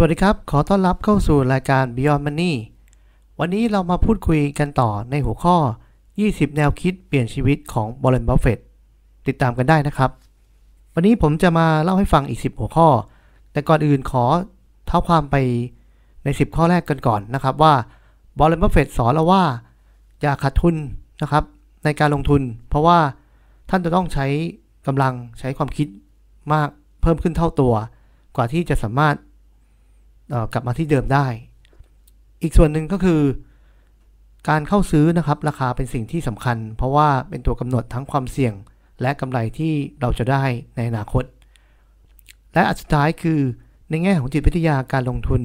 สวัสดีครับ ขอต้อนรับเข้าสู่รายการ Beyond Money วันนี้เรามาพูดคุยกันต่อในหัวข้อ 20 แนวคิดเปลี่ยนชีวิตของบร r นบัฟเฟตติดตามกันได้นะครับ วันนี้ผมจะมาเล่าให้ฟังอีก 10 หัวข้อ แต่ก่อนอื่นขอเท้าความไปใน 10 ข้อแรกกันก่อนนะครับว่าบร r นบัฟเฟตสอนเราว่า อย่าขาดทุนนะครับ ในการลงทุน เพราะว่าท่านจะต้องใช้กำลังใช้ความคิดมากเพิ่มขึ้นเท่าตัว กว่าที่จะสามารถ กลับมาที่เดิมได้ อีกส่วนหนึ่งก็คือ การเข้าซื้อนะครับราคาเป็นสิ่งที่สำคัญ เพราะว่าเป็นตัวกำหนดทั้งความเสี่ยง และกำไรที่เราจะได้ในอนาคต และอันสุดท้ายคือในแง่ของจิตวิทยาการลงทุน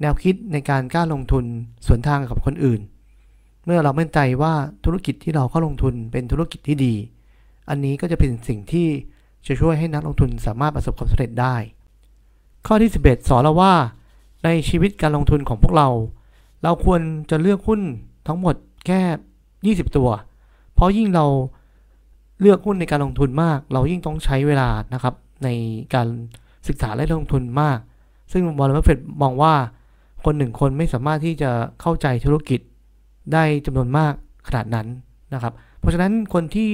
แนวคิดในการกล้าลงทุนสวนทางกับคนอื่น เมื่อเรามั่นใจว่าธุรกิจที่เราเข้าลงทุนเป็นธุรกิจที่ดี อันนี้ก็จะเป็นสิ่งที่จะช่วยให้นักลงทุนสามารถประสบความสำเร็จได้ ข้อที่ 11 สอนเราว่า ในชีวิตการลงทุนของพวกเรา เราควรจะเลือกหุ้นทั้งหมดแค่ 20 ตัว เพราะยิ่งเราเลือกหุ้นในการลงทุนมาก เรายิ่งต้องใช้เวลานะครับ ในการศึกษาและลงทุนมาก ซึ่งบอลเลฟเฟตมองว่าคนหนึ่งคนไม่สามารถที่จะเข้าใจธุรกิจได้จำนวนมากขนาดนั้นนะครับ เพราะฉะนั้นคนที่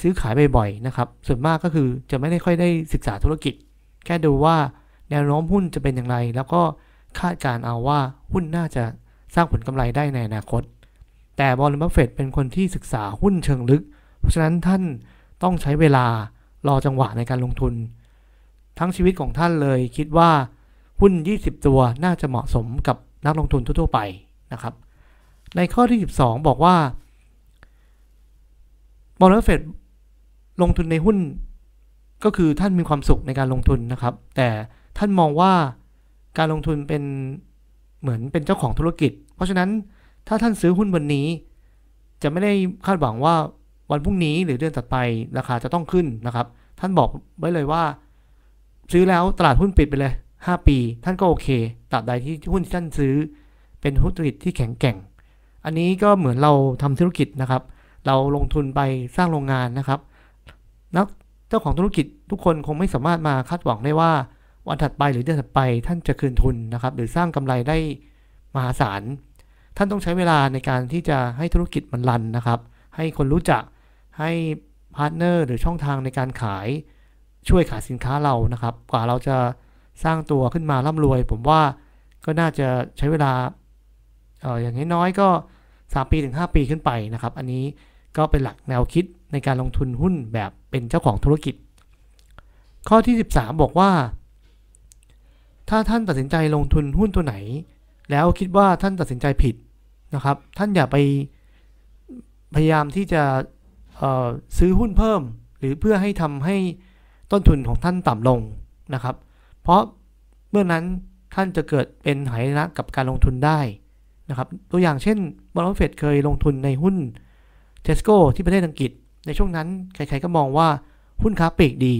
ซื้อขายบ่อยๆนะครับ ส่วนมากก็คือจะไม่ได้ค่อยได้ศึกษาธุรกิจ แค่ดูว่าแนวโน้มหุ้นจะเป็นอย่างไร แล้วก็ คาดการณ์เอาว่าหุ้นน่าจะสร้างผลกำไรได้ในอนาคต แต่บอลบัฟเฟตเป็นคนที่ศึกษาหุ้นเชิงลึก เพราะฉะนั้นท่านต้องใช้เวลารอจังหวะในการลงทุน ทั้งชีวิตของท่านเลยคิดว่าหุ้น 20 ตัวน่าจะเหมาะสมกับนักลงทุนทั่วๆไปนะครับ ในข้อที่ 12 บอกว่าบอลบัฟเฟตลงทุนในหุ้นก็คือท่านมีความสุขในการลงทุนนะครับ แต่ท่านมองว่า การลงทุนเป็นเหมือนเป็นเจ้าของธุรกิจ เพราะฉะนั้นถ้าท่านซื้อหุ้นวันนี้ จะไม่ได้คาดหวังว่าวันพรุ่งนี้หรือเดือนต่อไปราคาจะต้องขึ้นนะครับ ท่านบอกไว้เลยว่า ซื้อแล้วตลาดหุ้นปิดไปเลย 5 ปี ท่านก็โอเคตราบใดที่หุ้นที่ท่านซื้อ เป็นธุรกิจที่แข็งแกร่ง อันนี้ก็เหมือนเราทำธุรกิจนะครับ เราลงทุนไปสร้างโรงงานนะครับ นักเจ้าของธุรกิจทุกคนคงไม่สามารถมาคาดหวังได้ว่า วันถัดไปหรือเดือนถัดไปท่านจะคืนทุนนะครับ หรือสร้างกำไรได้มหาศาล ท่านต้องใช้เวลาในการที่จะให้ธุรกิจมันรันนะครับ ให้คนรู้จักให้ partner หรือช่องทางในการขายช่วยขายสินค้าเรานะครับ กว่าเราจะสร้างตัวขึ้นมาร่ำรวย ผมว่าก็น่าจะใช้เวลาเอออย่างน้อยก็ 3 ปีถึง 5 ปีขึ้นไปนะครับ อันนี้ก็เป็นหลักแนวคิดในการลงทุนหุ้นแบบเป็นเจ้าของธุรกิจ ข้อที่ 13 บอกว่า ถ้าท่านตัดสินใจลงทุนหุ้นตัวไหน แล้วคิดว่าท่านตัดสินใจผิดนะครับ ท่านอย่าไปพยายามที่จะซื้อหุ้นเพิ่ม หรือเพื่อให้ทำให้ต้นทุนของท่านต่ำลงนะครับ เพราะเมื่อนั้นท่านจะเกิดเป็นหายนะกับการลงทุนได้นะครับ ตัวอย่างเช่นบรอนเฟดเคยลงทุนในหุ้นเทสโก้ที่ประเทศอังกฤษ ในช่วงนั้นใครๆก็มองว่าหุ้นค้าปลีกดี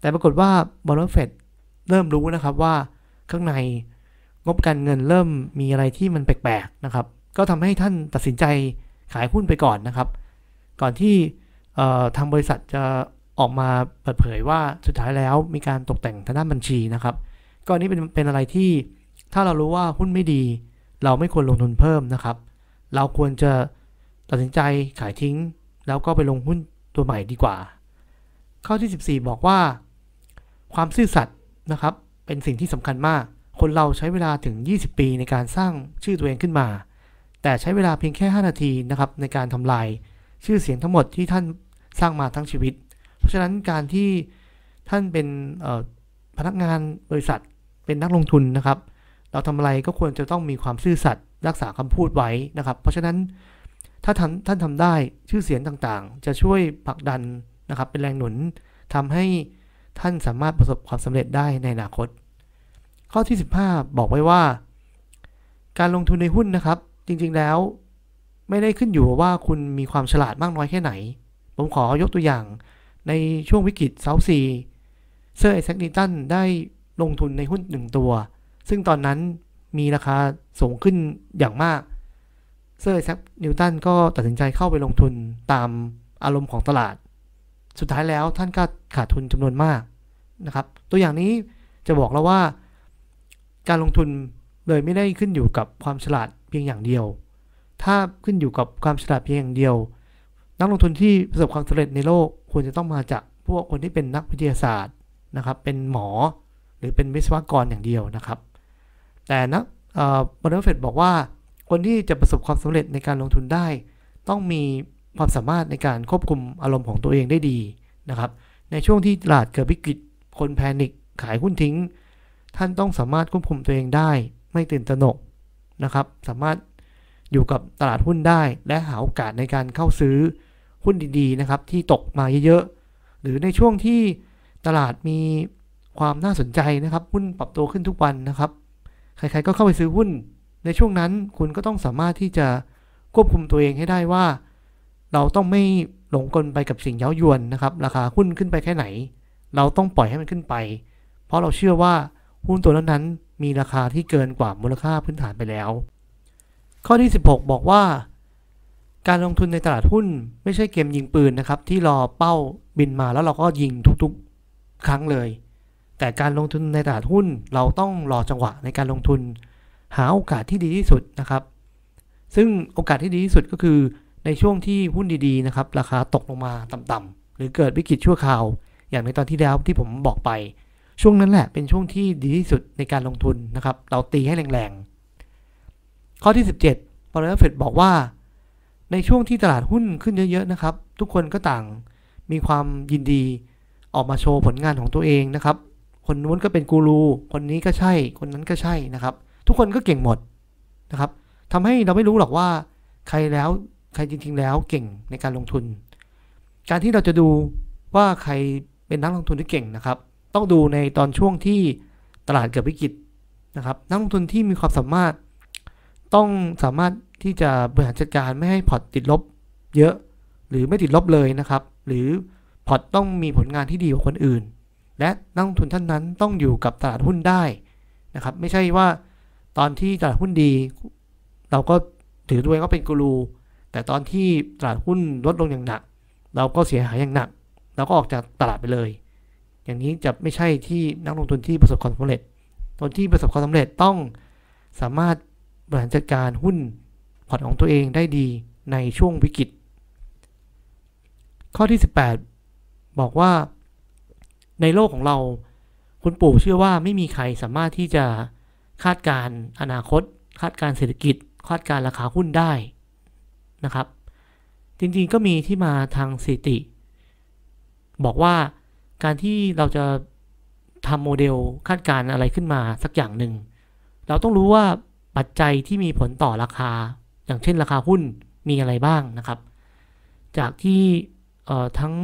แต่ปรากฏว่าบรอนเฟด เริ่มรู้นะครับว่าข้างในงบการเงินเริ่มมีอะไรที่มันแปลกๆนะครับ ก็ทำให้ท่านตัดสินใจขายหุ้นไปก่อนนะครับ ก่อนที่ทางบริษัทจะออกมาเปิดเผยว่าสุดท้ายแล้วมีการตกแต่งทางด้านบัญชีนะครับ ก็นี้เป็นเป็นอะไรที่ถ้าเรารู้ว่าหุ้นไม่ดี เราไม่ควรลงทุนเพิ่มนะครับ เราควรจะตัดสินใจขายทิ้ง แล้วก็ไปลงหุ้นตัวใหม่ดีกว่า ข้อที่ 14 บอกว่า ความซื่อสัตย์ นะครับ เป็นสิ่งที่สำคัญมาก คนเราใช้เวลาถึง 20 ปีในการสร้างชื่อตัวเองขึ้นมา แต่ใช้เวลาเพียงแค่ 5 นาทีนะครับในการทำลาย ชื่อเสียงทั้งหมดที่ท่านสร้างมาทั้งชีวิต เพราะฉะนั้นการที่ท่านเป็นพนักงานบริษัทเป็นนักลงทุนนะครับ เราทำอะไรก็ควรจะต้องมีความซื่อสัตย์รักษาคำพูดไว้นะครับ เพราะฉะนั้นถ้าท่านท่านทำได้ชื่อเสียงต่างๆ จะช่วยผลักดันนะครับ เป็นแรงหนุนทำให้ ท่านสามารถประสบความสำเร็จได้ในอนาคต ข้อที่ 15 บอกไว้ว่า การลงทุนในหุ้นนะครับ จริงๆแล้ว ไม่ได้ขึ้นอยู่ว่าคุณมีความฉลาดมากน้อยแค่ไหน ผมขอยกตัวอย่างในช่วงวิกฤต South Sea เซอร์ไอแซคนิวตันได้ลงทุนในหุ้นหนึ่งตัว ซึ่งตอนนั้นมีราคาสูงขึ้นอย่างมากเซอร์ไอแซคนิวตันก็ตัดสินใจเข้าไปลงทุนตามอารมณ์ของตลาด สุดท้ายแล้วท่านก็ขาดทุนจำนวนมากนะครับ ตัวอย่างนี้จะบอกแล้วว่าการลงทุนเลยไม่ได้ขึ้นอยู่กับความฉลาดเพียงอย่างเดียว ถ้าขึ้นอยู่กับความฉลาดเพียงอย่างเดียว นักลงทุนที่ประสบความสำเร็จในโลกควรจะต้องมาจากพวกคนที่เป็นนักวิทยาศาสตร์นะครับ เป็นหมอหรือเป็นวิศวกรอย่างเดียวนะครับ แต่นักบรอนเฟตบอกว่าคนที่จะประสบความสำเร็จในการลงทุนได้ ต้องมี ความสามารถในการควบคุมอารมณ์ของตัวเองได้ดีนะครับ ในช่วงที่ตลาดเกิดวิกฤตคนแพนิคขายหุ้นทิ้ง ท่านต้องสามารถควบคุมตัวเองได้ ไม่ตื่นตระหนกนะครับ สามารถอยู่กับตลาดหุ้นได้ และหาโอกาสในการเข้าซื้อหุ้นดีๆนะครับ ที่ตกมาเยอะๆหรือในช่วงที่ตลาดมีความน่าสนใจนะครับ หุ้นปรับตัวขึ้นทุกวันนะครับ ใครๆก็เข้าไปซื้อหุ้น ในช่วงนั้นคุณก็ต้องสามารถที่จะควบคุมตัวเองให้ได้ว่า เราต้องไม่หลงกลไปกับสิ่งเย้ายวนนะครับ ราคาหุ้นขึ้นไปแค่ไหน เราต้องปล่อยให้มันขึ้นไป เพราะเราเชื่อว่าหุ้นตัวนั้นมีราคาที่เกินกว่ามูลค่าพื้นฐานไปแล้ว ข้อที่ 16 บอกว่า การลงทุนในตลาดหุ้นไม่ใช่เกมยิงปืนนะครับ ที่รอเป้าบินมาแล้วเราก็ยิงทุกๆครั้งเลย แต่การลงทุนในตลาดหุ้นเราต้องรอจังหวะในการลงทุน หาโอกาสที่ดีที่สุดนะครับ ซึ่งโอกาสที่ดีที่สุดก็คือ ในช่วงที่หุ้นดีๆนะครับราคาตกลงมาต่ำๆหรือเกิดวิกฤตชั่วคราว อย่างในตอนที่แล้วที่ผมบอกไป ช่วงนั้นแหละเป็นช่วงที่ดีที่สุดในการลงทุนนะครับ เราตีให้แรงๆ ข้อที่ 17บรอนเฟดบอกว่า ในช่วงที่ตลาดหุ้นขึ้นเยอะๆนะครับ ทุกคนก็ต่างมีความยินดีออกมาโชว์ผลงานของตัวเองนะครับ คนนู้นก็เป็นกูรู คนนี้ก็ใช่ คนนั้นก็ใช่นะครับ ทุกคนก็เก่งหมดนะครับทำให้เราไม่รู้หรอกว่าใครแล้ว ใครจริง ๆ แล้วเก่งในการลงทุน การที่เราจะดูว่าใครเป็นนักลงทุนที่เก่งนะครับ ต้องดูในตอนช่วงที่ตลาดเกิดวิกฤตนะครับ นักลงทุนที่มีความสามารถ ต้องสามารถที่จะบริหารจัดการไม่ให้พอร์ตติดลบ เยอะ หรือไม่ติดลบเลยนะครับ หรือพอร์ตต้องมีผลงานที่ดีกว่าคนอื่น และนักลงทุนท่านนั้นต้องอยู่กับตลาดหุ้นได้นะครับ ไม่ใช่ว่าตอนที่ตลาดหุ้นดี เราก็ถือตัวเองว่าเป็นกูรู แต่ตอนที่ตลาดหุ้นลดลงอย่างหนัก เราก็เสียหายอย่างหนัก เราก็ออกจากตลาดไปเลย อย่างนี้จะไม่ใช่ที่นักลงทุนที่ประสบความสำเร็จคนที่ประสบความสำเร็จต้องสามารถบริหารจัดการหุ้นพอร์ตของตัวเองได้ดีในช่วงวิกฤต ข้อที่ 18 บอกว่า ในโลกของเรา คุณปู่เชื่อว่าไม่มีใครสามารถที่จะคาดการอนาคต คาดการเศรษฐกิจ คาดการราคาหุ้นได้ นะครับ จริงๆก็มีที่มาทางสถิติ บอกว่าการที่เราจะทำโมเดลคาดการอะไรขึ้นมาสักอย่างหนึ่ง เราต้องรู้ว่าปัจจัยที่มีผลต่อราคา อย่างเช่นราคาหุ้นมีอะไรบ้างนะครับ จากที่ทั้ง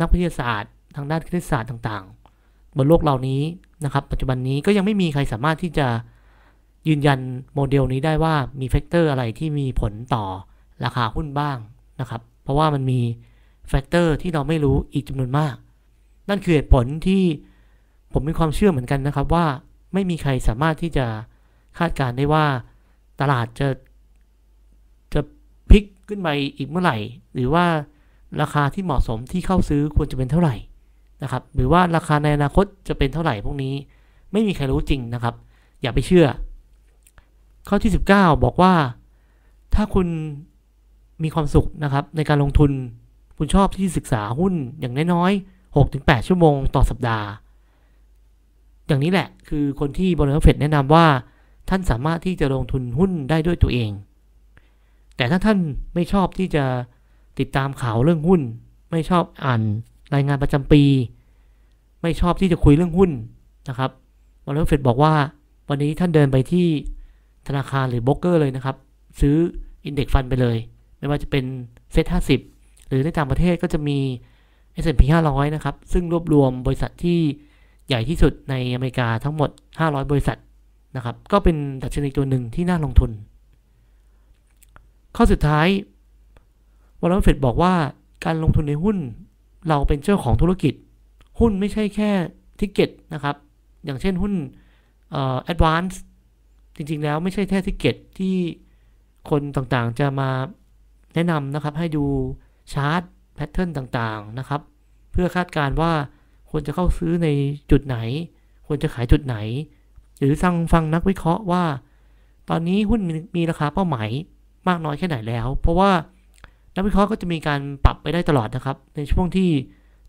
นักวิทยาศาสตร์ ทางด้านคณิตศาสตร์ต่างๆ บนโลกเหล่านี้นะครับ ปัจจุบันนี้ก็ยังไม่มีใครสามารถที่จะยืนยันโมเดลนี้ได้ว่ามี factor อะไรที่มีผลต่อ ราคาหุ้นบ้างนะครับ เพราะว่ามันมี factor ที่เราไม่รู้อีกจำนวนมาก นั่นคือเหตุผลที่ผมมีความเชื่อเหมือนกันนะครับว่าไม่มีใครสามารถที่จะคาดการได้ว่าตลาดจะจะพลิกขึ้นไปอีกเมื่อไหร่ หรือว่าราคาที่เหมาะสมที่เข้าซื้อควรจะเป็นเท่าไหร่นะครับ หรือว่าราคาในอนาคตจะเป็นเท่าไหร่พวกนี้ ไม่มีใครรู้จริงนะครับ อย่าไปเชื่อ ข้อที่ 19 บอกว่า ถ้าคุณ มีความสุขนะครับในการลงทุนคุณชอบที่ศึกษาหุ้นอย่างน้อยๆ 6-8 ชั่วโมงต่อสัปดาห์ อย่างนี้แหละคือคนที่บริษัทเฟดแนะนำว่าท่านสามารถที่จะลงทุนหุ้นได้ด้วยตัวเอง แต่ถ้าท่านไม่ชอบที่จะติดตามข่าวเรื่องหุ้น ไม่ชอบอ่านรายงานประจำปี ไม่ชอบที่จะคุยเรื่องหุ้นนะครับบัฟเฟตต์บอกว่าวันนี้ท่านเดินไปที่ธนาคารหรือโบรกเกอร์เลยนะครับ ซื้อ index fund ไปเลย ไม่ว่าจะเป็นเซ็ตห้าสิบหรือในต่างประเทศก็จะมี S&P 500 นะครับ ซึ่งรวบรวมบริษัทที่ใหญ่ที่สุดในอเมริกาทั้งหมด 500 บริษัทนะครับ ก็เป็นดัชนีตัวหนึ่งที่น่าลงทุน ข้อสุดท้ายวอร์เรนบัฟเฟตต์บอกว่าการลงทุนในหุ้นเราเป็นเจ้าของธุรกิจ หุ้นไม่ใช่แค่ ticker นะครับ อย่างเช่นหุ้นเอ่อ ADVANC จริงๆแล้วไม่ใช่แค่ ticker ที่คนต่างๆจะมา แนะนำนะครับให้ดู chart pattern ต่างๆนะครับ เพื่อคาดการณ์ว่าควรจะเข้าซื้อในจุดไหน ควรจะขายจุดไหน หรือฟังฟังนักวิเคราะห์ว่า ตอนนี้หุ้นมีราคาเป้าหมายมากน้อยแค่ไหนแล้ว เพราะว่านักวิเคราะห์ก็จะมีการปรับไปได้ตลอดนะครับ ในช่วงที่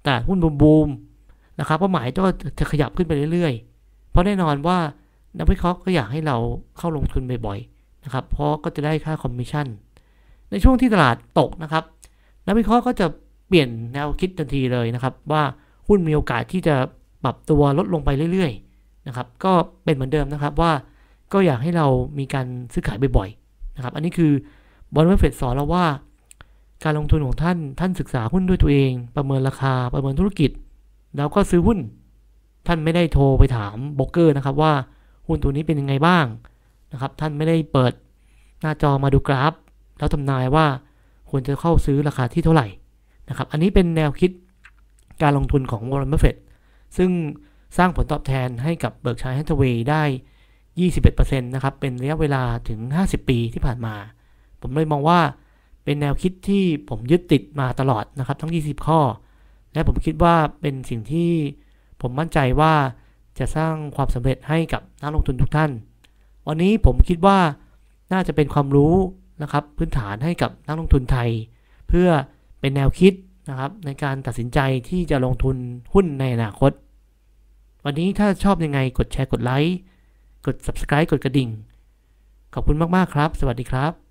ตลาดหุ้นบูมๆราคาเป้าหมายก็จะขยับขึ้นไปเรื่อยๆ เพราะแน่นอนว่านักวิเคราะห์ก็อยากให้เราเข้าลงทุนบ่อยๆนะครับเพราะก็จะได้ค่าคอมมิชชั่น ในช่วงที่ตลาดตกนะครับ นักวิเคราะห์ก็จะเปลี่ยนแนวคิดทันทีเลยนะครับ ว่าหุ้นมีโอกาสที่จะปรับตัวลดลงไปเรื่อยๆนะครับ ก็เป็นเหมือนเดิมนะครับว่าก็อยากให้เรามีการซื้อขายบ่อยๆนะครับ อันนี้คือวอร์เรนบัฟเฟตต์สอนเราว่า การลงทุนของท่านท่านศึกษาหุ้นด้วยตัวเอง ประเมินราคาประเมินธุรกิจ แล้วก็ซื้อหุ้น ท่านไม่ได้โทรไปถามโบรกเกอร์นะครับว่าหุ้นตัวนี้เป็นยังไงบ้างนะครับ ท่านไม่ได้เปิดหน้าจอมาดูกราฟ แล้วทำนายว่าควรจะเข้าซื้อราคาที่เท่าไหร่นะครับ อันนี้เป็นแนวคิดการลงทุนของวอร์เรนบัฟเฟตต์ซึ่งสร้างผลตอบแทนให้กับ Berkshire Hathaway ได้ 21%นะครับ เป็นระยะเวลาถึง 50 ปีที่ผ่านมา ผมเลยมองว่าเป็นแนวคิดที่ผมยึดติดมาตลอดนะครับ ทั้ง 20 ข้อ และผมคิดว่าเป็นสิ่งที่ผมมั่นใจว่าจะสร้างความสำเร็จให้กับนักลงทุนทุกท่าน วันนี้ผมคิดว่าน่าจะเป็นความรู้ นะครับพื้นฐานให้กับนักลงทุนไทย เพื่อเป็นแนวคิดนะครับในการตัดสินใจที่จะลงทุนหุ้นในอนาคต วันนี้ถ้าชอบยังไงกดแชร์กดไลค์กด subscribe กดกระดิ่ง ขอบคุณมาก ๆ ครับ สวัสดีครับ